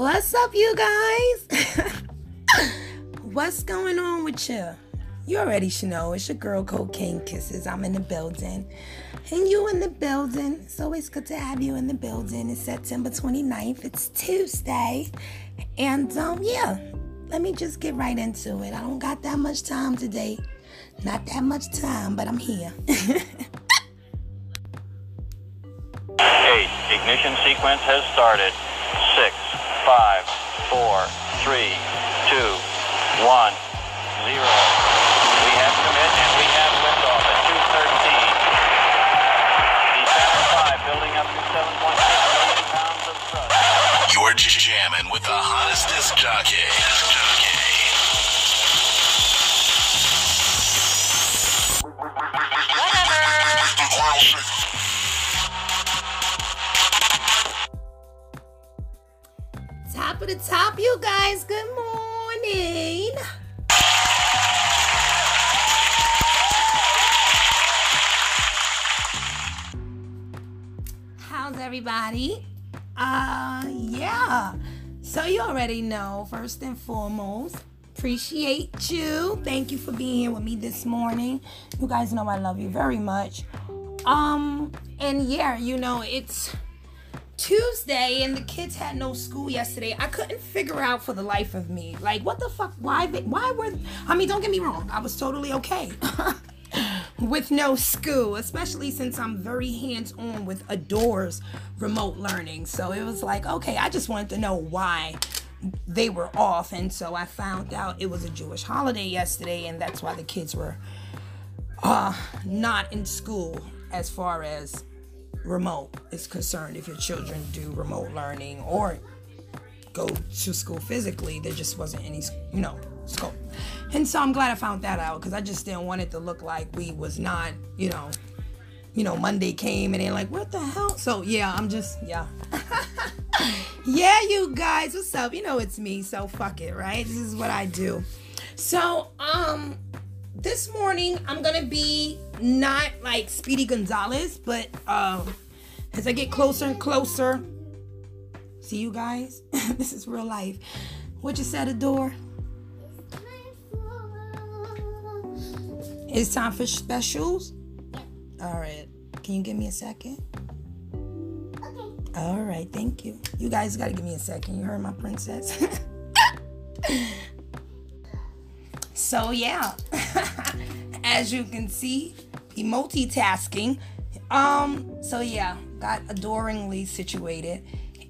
What's up, you guys? What's going on with you? You already should know. It's your girl Cocaine Kisses. I'm in the building. And you in the building. It's always good to have you in the building. It's September 29th. It's Tuesday. And um, yeah, let me just get right into it. I don't got that much time today. Not that much time, but I'm here. Eight. Ignition sequence has started. Six, five, four, three, two, one, zero. We have commit and we have liftoff at 213. The Saturn V building up to 7.6 million pounds of thrust. You're jamming with the hottest disc jockey. Disc jockey. Everybody? Uh, yeah. So you already know, first and foremost, appreciate you. Thank you for being here with me this morning. You guys know I love you very much. Um, and yeah, you know, it's Tuesday and the kids had no school yesterday. I couldn't figure out for the life of me, like, what the fuck? Why? Why were? I mean, don't get me wrong. I was totally okay with no school, especially since I'm very hands-on with Adore's remote learning. So it was like, okay, I just wanted to know why they were off, and so I found out it was a Jewish holiday yesterday, and that's why the kids were uh, not in school as far as remote is concerned. If your children do remote learning or go to school physically, there just wasn't any, you know, scope. And so I'm glad I found that out because I just didn't want it to look like we was not, you know, you know, Monday came and they're like, what the hell? So yeah, I'm just, yeah. yeah, you guys, what's up? You know it's me, so fuck it, right? This is what I do. So, um, this morning I'm gonna be not like Speedy Gonzalez, but um, as I get closer and closer, see you guys. this is real life. What you said, Adore? It's time for specials. All right. Can you give me a second? Okay. All right. Thank you. You guys got to give me a second. You heard my princess. so yeah, as you can see, the multitasking. Um. So yeah, got adoringly situated,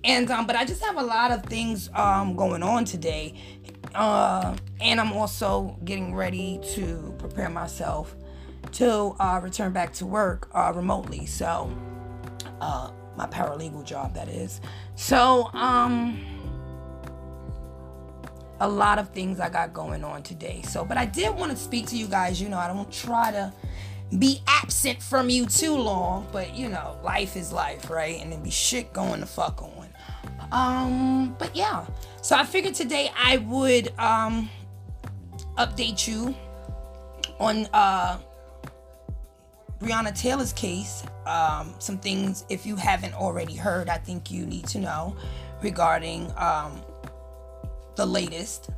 and um. But I just have a lot of things um going on today, uh. And I'm also getting ready to prepare myself to uh, return back to work uh, remotely. So, uh, my paralegal job that is. So, um a lot of things I got going on today. So, but I did want to speak to you guys. You know, I don't try to be absent from you too long, but you know, life is life, right? And then be shit going the fuck on. Um, but yeah. So I figured today I would um update you on uh Breonna Taylor's case. Um, some things, if you haven't already heard, I think you need to know regarding um, the latest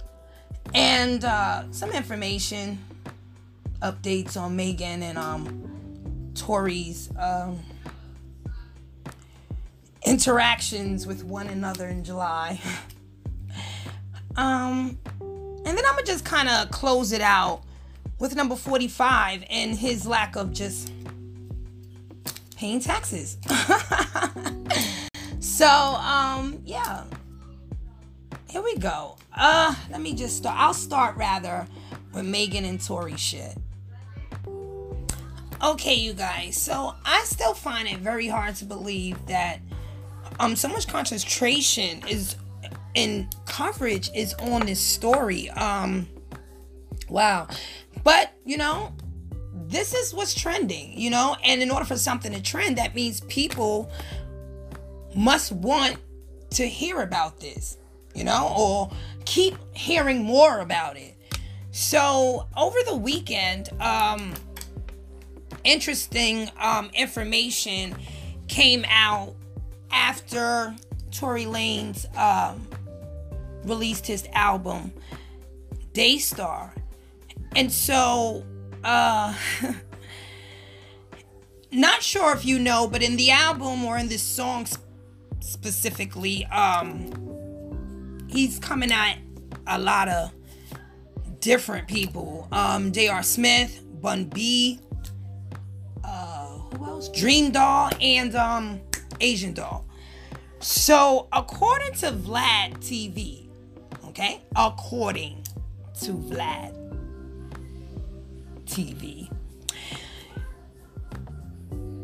and uh, some information updates on Megan and um, Tory's um, interactions with one another in July. um, and then I'm gonna just kind of close it out with number 45 and his lack of just paying taxes. so, um, yeah here we go. Uh, let me just start. I'll start rather with Megan and Tory shit. Okay, you guys. So I still find it very hard to believe that um so much concentration is in coverage is on this story. Um, wow. But you know, this is what's trending. You know, and in order for something to trend, that means people must want to hear about this you know, or keep hearing more about it. So over the weekend, um, interesting um, information came out after Tory Lanez um, released his album Daystar. And so, uh, not sure if you know, but in the album or in this song specifically, um, he's coming at a lot of different people. Um, J.R. Smith, Bun B, uh, who else? Dream Doll, and um, Asian Doll. So, according to Vlad TV, okay, according to Vlad TV,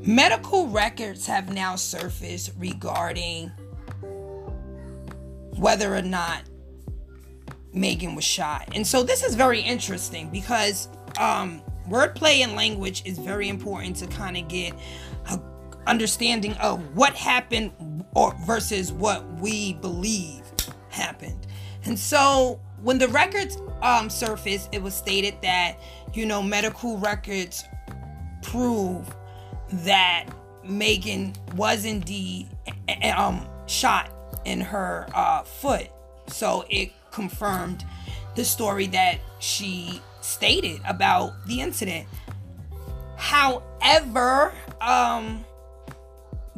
medical records have now surfaced regarding whether or not Megan was shot. And so this is very interesting because um, wordplay and language is very important to kind of get understanding of what happened or versus what we believe happened. And so when the records um, surfaced, it was stated that you know medical records prove that Megan was indeed um, shot in her uh, foot. So it confirmed the story that she stated about the incident. However, um,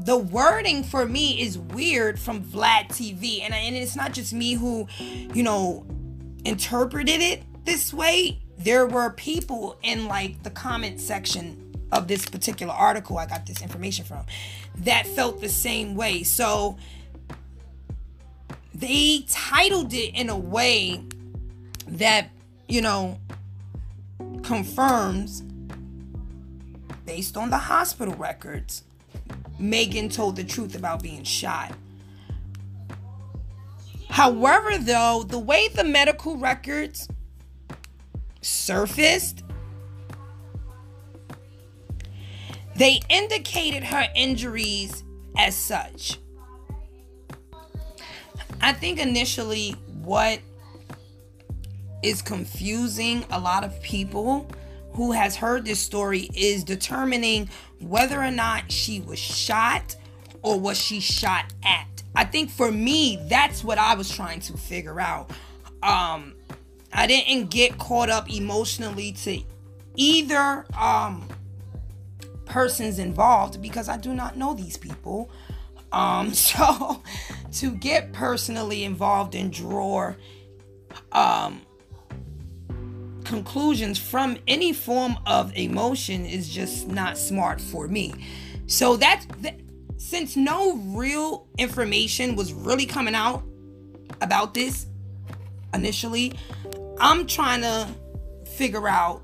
the wording for me is weird from Vlad TV, and, and it's not just me who, you know, interpreted it this way. There were people in like the comment section of this particular article I got this information from that felt the same way. So they titled it in a way that, you know, confirms based on the hospital records Megan told the truth about being shot. However, though, the way the medical records surfaced, they indicated her injuries as such. I think initially what is confusing a lot of people who has heard this story is determining whether or not she was shot or was she shot at. I think for me, that's what I was trying to figure out. Um, I didn't get caught up emotionally to either um, persons involved because I do not know these people. Um, so to get personally involved and draw um, conclusions from any form of emotion is just not smart for me. So that's that, since no real information was really coming out about this initially, I'm trying to figure out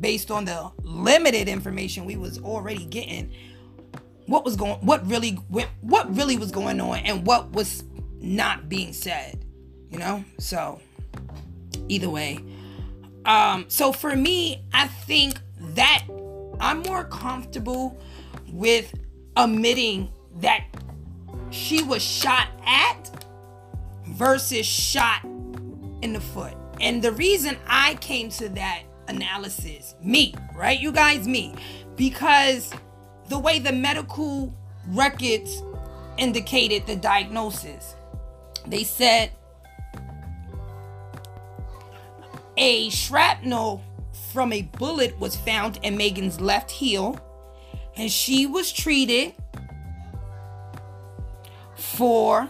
based on the limited information we was already getting what was going what really went what really was going on and what was not being said you know so either way um so for me i think that i'm more comfortable with admitting that she was shot at versus shot in the foot and the reason i came to that analysis me right you guys me because the way the medical records indicated the diagnosis. They said a shrapnel from a bullet was found in Megan's left heel, and she was treated for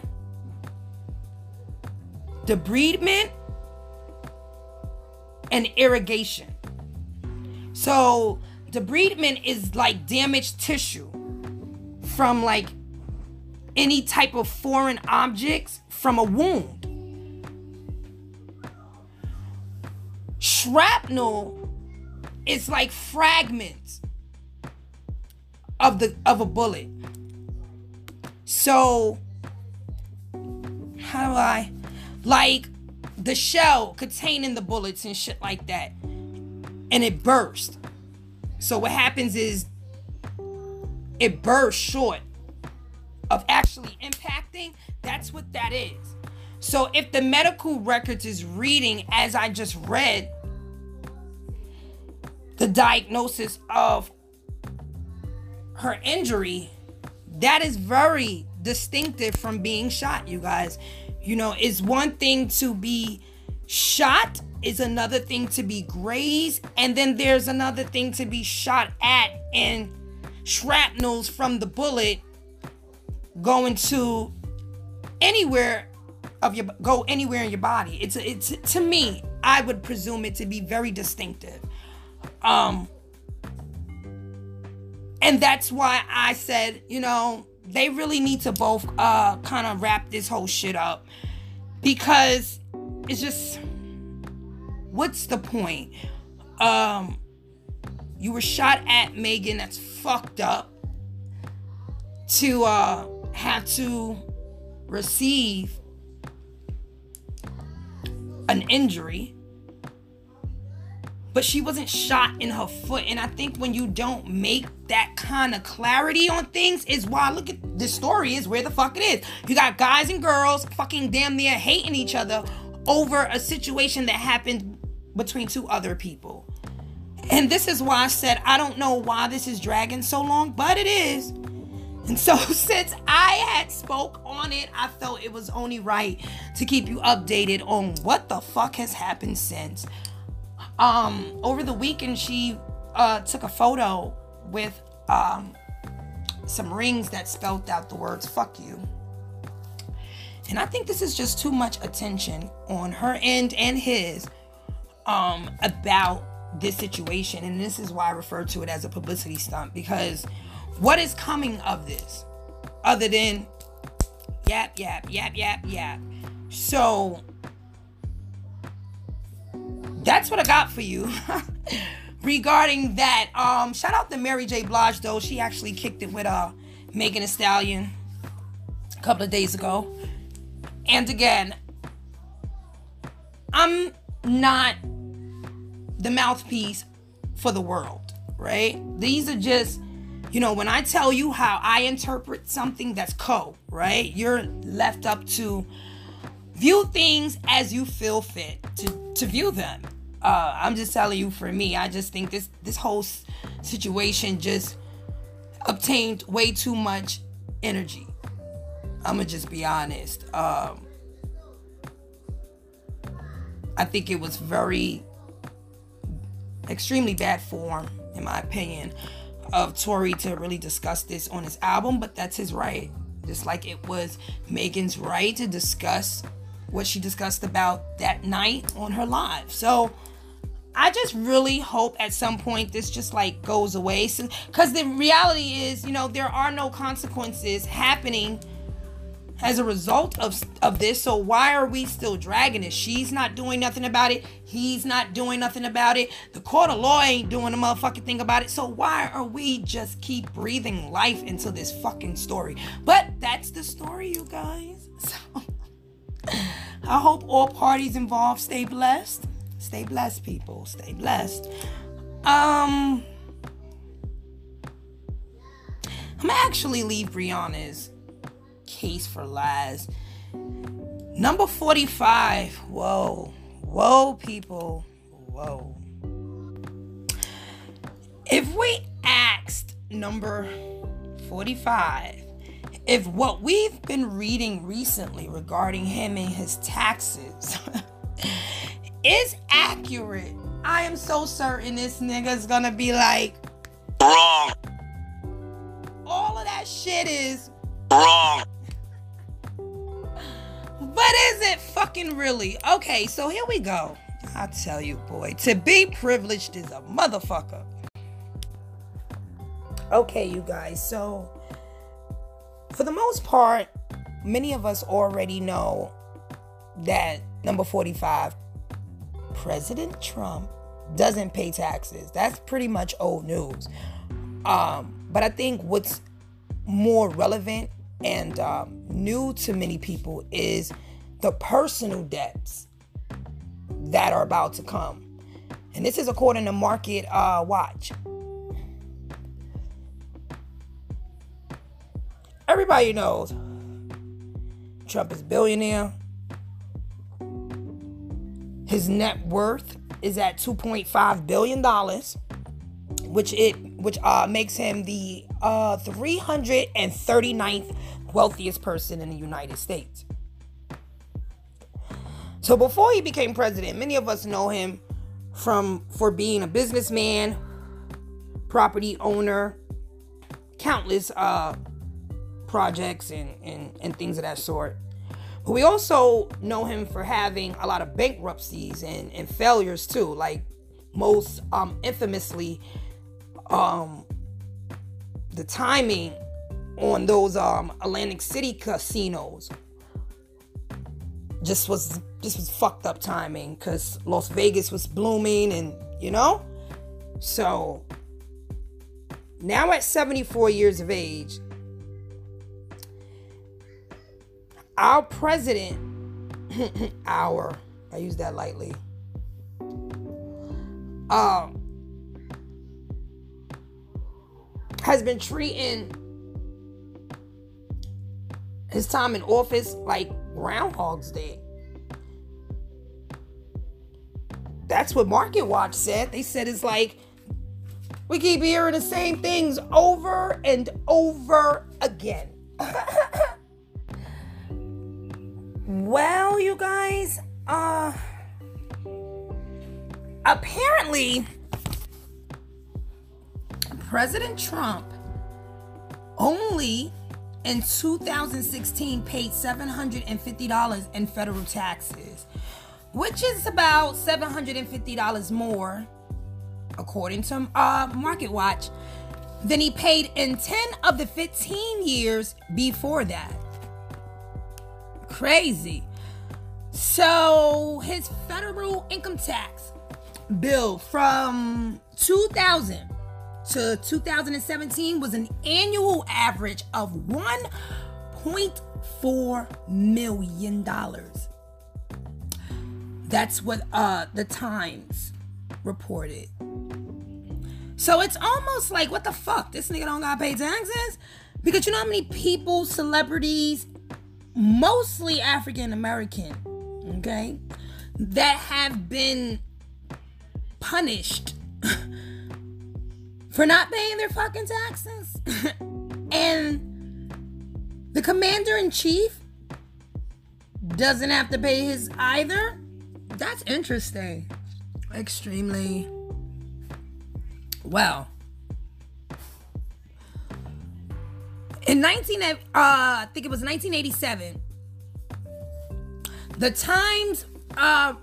debridement and irrigation. So debridement is like damaged tissue from like any type of foreign objects from a wound. Shrapnel is like fragments of the of a bullet. So how do I like the shell containing the bullets and shit like that and it burst so what happens is it bursts short of actually impacting. That's what that is. So if the medical records is reading as I just read the diagnosis of her injury, that is very distinctive from being shot, you guys. You know, it's one thing to be shot, is another thing to be grazed, and then there's another thing to be shot at and shrapnels from the bullet going to anywhere of your go anywhere in your body. It's it's to me, I would presume it to be very distinctive. Um and that's why I said, you know, they really need to both uh kind of wrap this whole shit up because it's just what's the point? Um you were shot at Megan that's fucked up to uh have to receive an injury but she wasn't shot in her foot. And i think when you don't make that kind of clarity on things is why look at the story is where the fuck it is. You got guys and girls fucking damn near hating each other over a situation that happened between two other people. And this is why i said i don't know why this is dragging so long but it is. And so since I had spoke on it, I felt it was only right to keep you updated on what the fuck has happened since. Um over the weekend she uh took a photo with um some rings that spelled out the words fuck you. And I think this is just too much attention on her end and his um about this situation and this is why I refer to it as a publicity stunt because what is coming of this other than yap, yap, yap, yap, yap? So that's what I got for you regarding that. Um, shout out to Mary J. Blige though. She actually kicked it with uh Megan Thee Stallion a couple of days ago. And again, I'm not the mouthpiece for the world, right? These are just you know, when I tell you how I interpret something that's co, right? You're left up to view things as you feel fit to, to view them. Uh, I'm just telling you for me, I just think this this whole situation just obtained way too much energy. I'm gonna just be honest. Um, I think it was very extremely bad form, in my opinion of Tory to really discuss this on his album, but that's his right. Just like it was Megan's right to discuss what she discussed about that night on her live. So I just really hope at some point this just like goes away. Because the reality is, you know, there are no consequences happening as a result of, of this. So why are we still dragging it? She's not doing nothing about it. He's not doing nothing about it. The court of law ain't doing a motherfucking thing about it. So why are we just keep breathing life into this fucking story? But that's the story, you guys. So I hope all parties involved stay blessed. Stay blessed, people. Stay blessed. Um I'm gonna actually leave Breonna's case for lies. Number 45. Whoa. Whoa, people. Whoa. If we asked number 45 if what we've been reading recently regarding him and his taxes is accurate, I am so certain this nigga's gonna be like, Wrong. All of that shit is wrong. But is it fucking really? Okay, so here we go. I tell you, boy, to be privileged is a motherfucker. Okay, you guys, so for the most part, many of us already know that number 45, President Trump doesn't pay taxes. That's pretty much old news. Um, but I think what's more relevant and um, new to many people is the personal debts that are about to come. And this is according to Market uh, Watch. Everybody knows Trump is billionaire. His net worth is at 2.5 billion dollars, which it which uh, makes him the uh, 339th wealthiest person in the United States. So before he became president, many of us know him from for being a businessman, property owner, countless uh, projects and, and, and things of that sort. We also know him for having a lot of bankruptcies and, and failures too, like most um, infamously um, the timing on those um, Atlantic City casinos just was just was fucked up timing because Las Vegas was blooming and you know? So now at 74 years of age our president our I use that lightly um has been treating his time in office like Groundhog's Day. That's what Market Watch said. They said it's like we keep hearing the same things over and over again. well, you guys, uh apparently President Trump only in 2016 paid $750 in federal taxes, which is about $750 more, according to uh, Market Watch, than he paid in 10 of the 15 years before that. Crazy. So his federal income tax bill from 2000 to 2017 was an annual average of 1.4 million dollars. That's what uh the Times reported. So it's almost like what the fuck? This nigga don't gotta pay taxes? Because you know how many people, celebrities, mostly African American, okay, that have been punished for not paying their fucking taxes. and the commander in chief doesn't have to pay his either. That's interesting. Extremely. Well, in 19 uh, I think it was 1987, the Times uh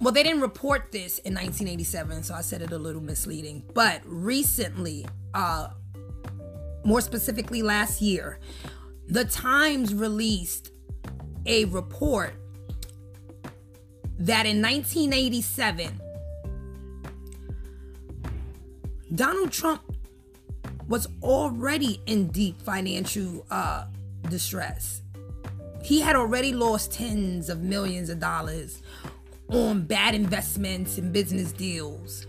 well, they didn't report this in 1987, so I said it a little misleading. But recently, uh, more specifically last year, the Times released a report that in 1987, Donald Trump was already in deep financial uh, distress. He had already lost tens of millions of dollars on bad investments and business deals.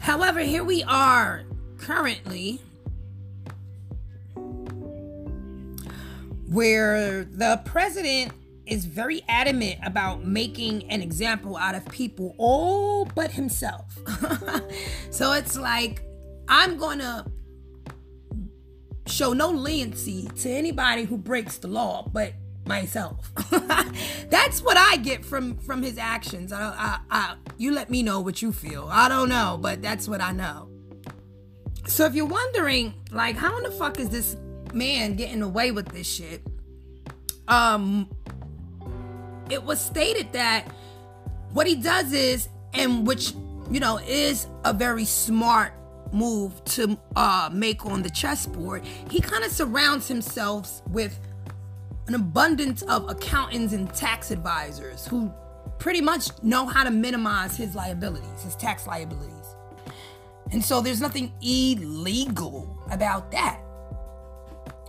However, here we are currently where the president is very adamant about making an example out of people all but himself. so it's like, I'm gonna show no leniency to anybody who breaks the law, but myself. That's what I get from from his actions. I, I, I, you let me know what you feel. I don't know, but that's what I know. So if you're wondering, like, how in the fuck is this man getting away with this shit? Um, it was stated that what he does is, and which you know is a very smart move to uh, make on the chessboard. He kind of surrounds himself with an abundance of accountants and tax advisors who pretty much know how to minimize his liabilities, his tax liabilities. And so there's nothing illegal about that.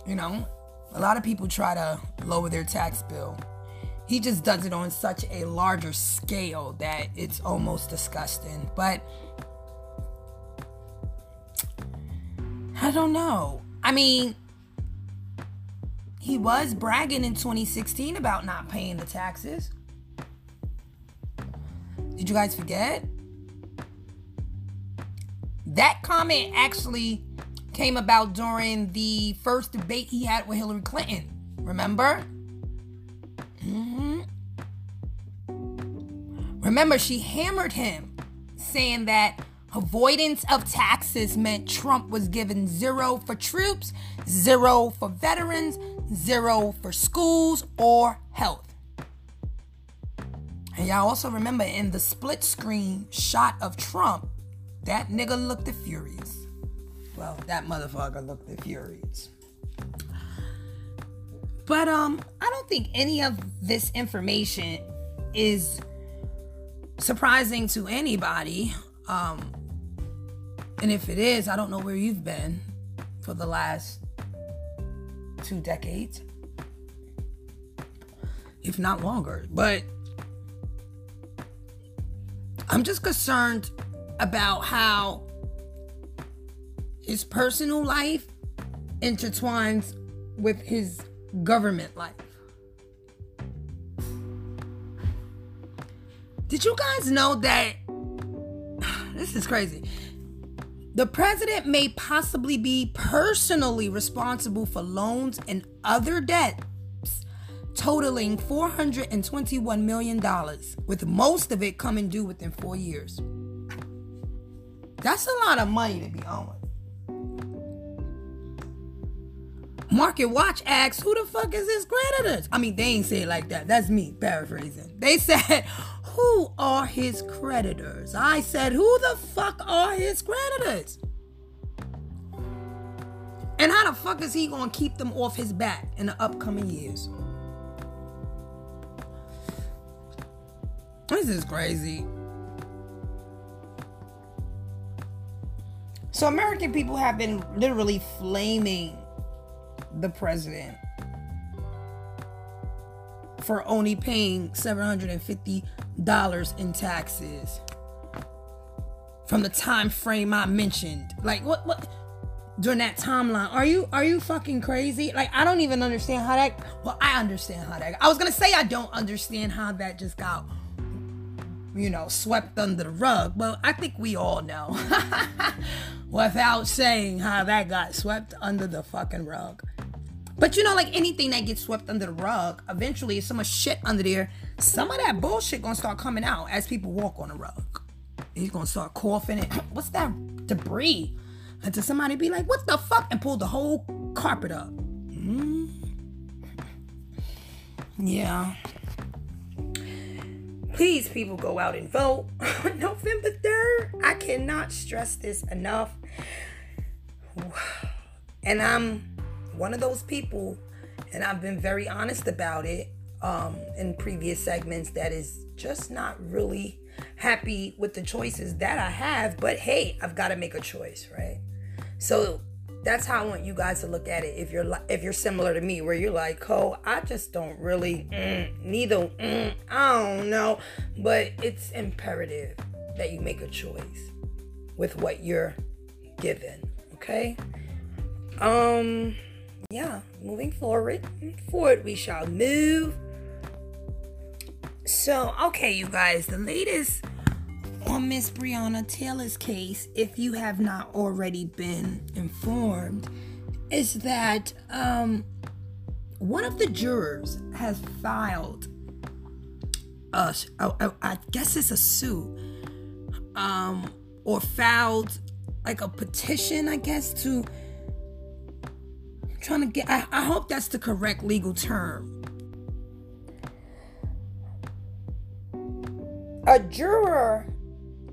You know, a lot of people try to lower their tax bill. He just does it on such a larger scale that it's almost disgusting. But I don't know. I mean, he was bragging in 2016 about not paying the taxes. Did you guys forget? That comment actually came about during the first debate he had with Hillary Clinton. Remember? Remember, she hammered him, saying that avoidance of taxes meant Trump was given zero for troops, zero for veterans, zero for schools or health. And y'all also remember in the split screen shot of Trump, that nigga looked furious. Well, that motherfucker looked furious. But um, I don't think any of this information is surprising to anybody. Um, and if it is, I don't know where you've been for the last two decades, if not longer. But I'm just concerned about how his personal life intertwines with his government life. Did you guys know that? This is crazy. The president may possibly be personally responsible for loans and other debts totaling $421 million, with most of it coming due within four years. That's a lot of money to be owing. Market Watch asks, who the fuck is his creditors? I mean, they ain't say it like that. That's me paraphrasing. They said, who are his creditors? I said, who the fuck are his creditors? And how the fuck is he gonna keep them off his back in the upcoming years? This is crazy. So, American people have been literally flaming the president for only paying $750 in taxes from the time frame I mentioned. Like what what during that timeline. Are you are you fucking crazy? Like I don't even understand how that well, I understand how that I was gonna say I don't understand how that just got you know, swept under the rug. Well, I think we all know without saying how that got swept under the fucking rug. But you know, like anything that gets swept under the rug, eventually so much shit under there, some of that bullshit gonna start coming out as people walk on the rug. He's gonna start coughing it. What's that debris? Until somebody be like, what the fuck? And pull the whole carpet up. Mm. Yeah. Please, people, go out and vote November 3rd. I cannot stress this enough. And I'm one of those people, and I've been very honest about it um, in previous segments, that is just not really happy with the choices that I have. But hey, I've got to make a choice, right? So that's how I want you guys to look at it. If you're if you're similar to me, where you're like, "Oh, I just don't really mm, neither. Mm, I don't know," but it's imperative that you make a choice with what you're given. Okay. Um yeah, moving forward, forward we shall move. So, okay, you guys, the latest on Miss Breonna Taylor's case, if you have not already been informed, is that um, one of the jurors has filed a, a, I guess it's a suit, um, or filed like a petition, I guess, to trying to get I, I hope that's the correct legal term. A juror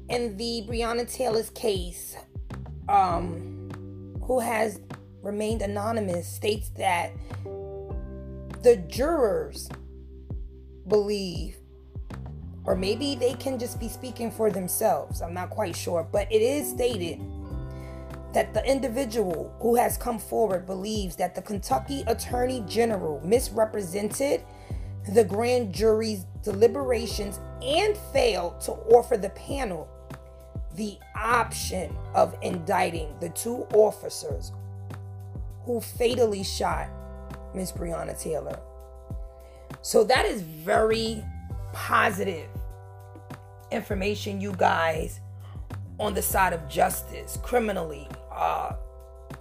in the Breonna Taylor's case, um, who has remained anonymous, states that the jurors believe, or maybe they can just be speaking for themselves, I'm not quite sure, but it is stated that the individual who has come forward believes that the Kentucky Attorney General misrepresented the grand jury's deliberations and failed to offer the panel the option of indicting the two officers who fatally shot Miss Breonna Taylor. So that is very positive information, you guys, on the side of justice, criminally, uh,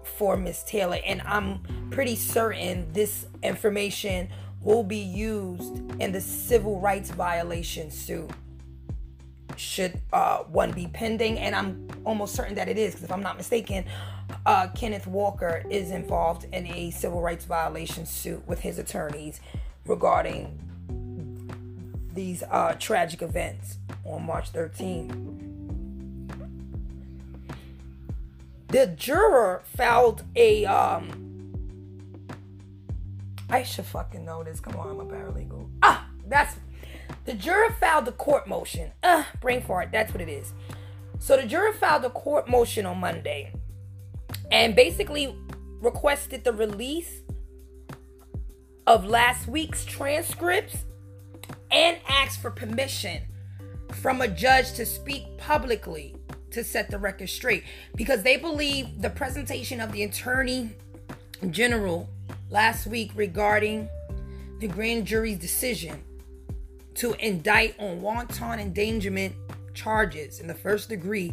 for Miss Taylor, and I'm pretty certain this information will be used in the civil rights violation suit should uh, one be pending, and I'm almost certain that it is because if I'm not mistaken, uh, Kenneth Walker is involved in a civil rights violation suit with his attorneys regarding these uh, tragic events on March 13th. The juror filed a um I should fucking know this. Come on, I'm a paralegal. Ah, that's the juror filed the court motion. Uh, brain fart. That's what it is. So the juror filed a court motion on Monday and basically requested the release of last week's transcripts and asked for permission from a judge to speak publicly to set the record straight because they believe the presentation of the attorney general last week regarding the grand jury's decision to indict on wanton endangerment charges in the first degree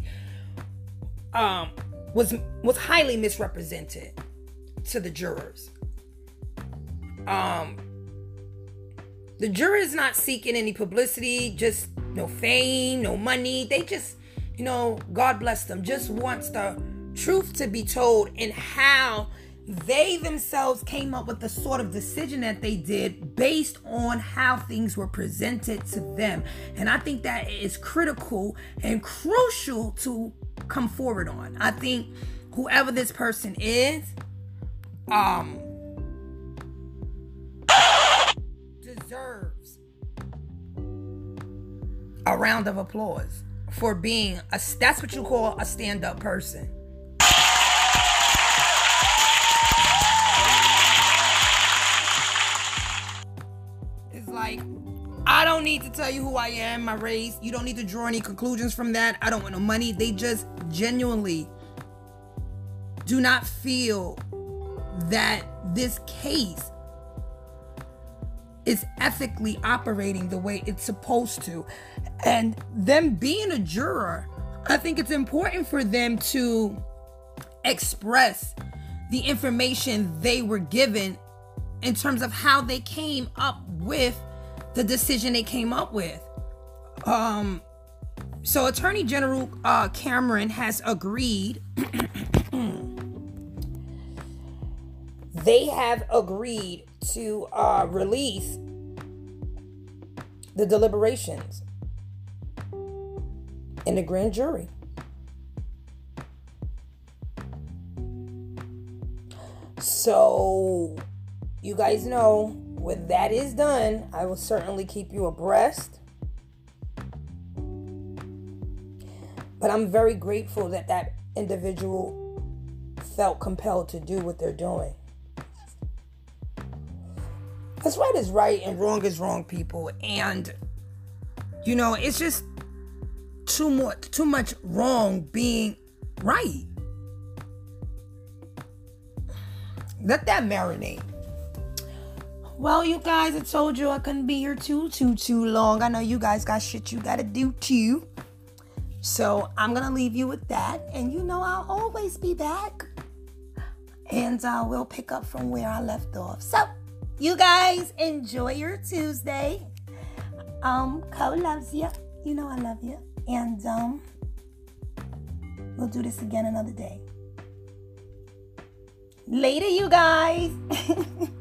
um, was was highly misrepresented to the jurors. Um, the jury is not seeking any publicity, just no fame, no money. They just, you know, God bless them, just wants the truth to be told and how they themselves came up with the sort of decision that they did based on how things were presented to them. And I think that is critical and crucial to come forward on. I think whoever this person is, um, deserves a round of applause for being a that's what you call a stand-up person. It's like I don't need to tell you who I am, my race. You don't need to draw any conclusions from that. I don't want no money. They just genuinely do not feel that this case is ethically operating the way it's supposed to. And them being a juror, I think it's important for them to express the information they were given in terms of how they came up with the decision they came up with. Um so Attorney General uh, Cameron has agreed they have agreed to uh, release the deliberations in the grand jury. So, you guys know when that is done, I will certainly keep you abreast. But I'm very grateful that that individual felt compelled to do what they're doing. Because right is right and wrong is wrong, people. And, you know, it's just too much, too much wrong being right. Let that marinate. Well, you guys, I told you I couldn't be here too, too, too long. I know you guys got shit you gotta do too. So I'm gonna leave you with that. And you know I'll always be back. And uh, we'll pick up from where I left off. So you guys enjoy your Tuesday. Um, Cole loves you. You know I love you. And um, we'll do this again another day. Later, you guys.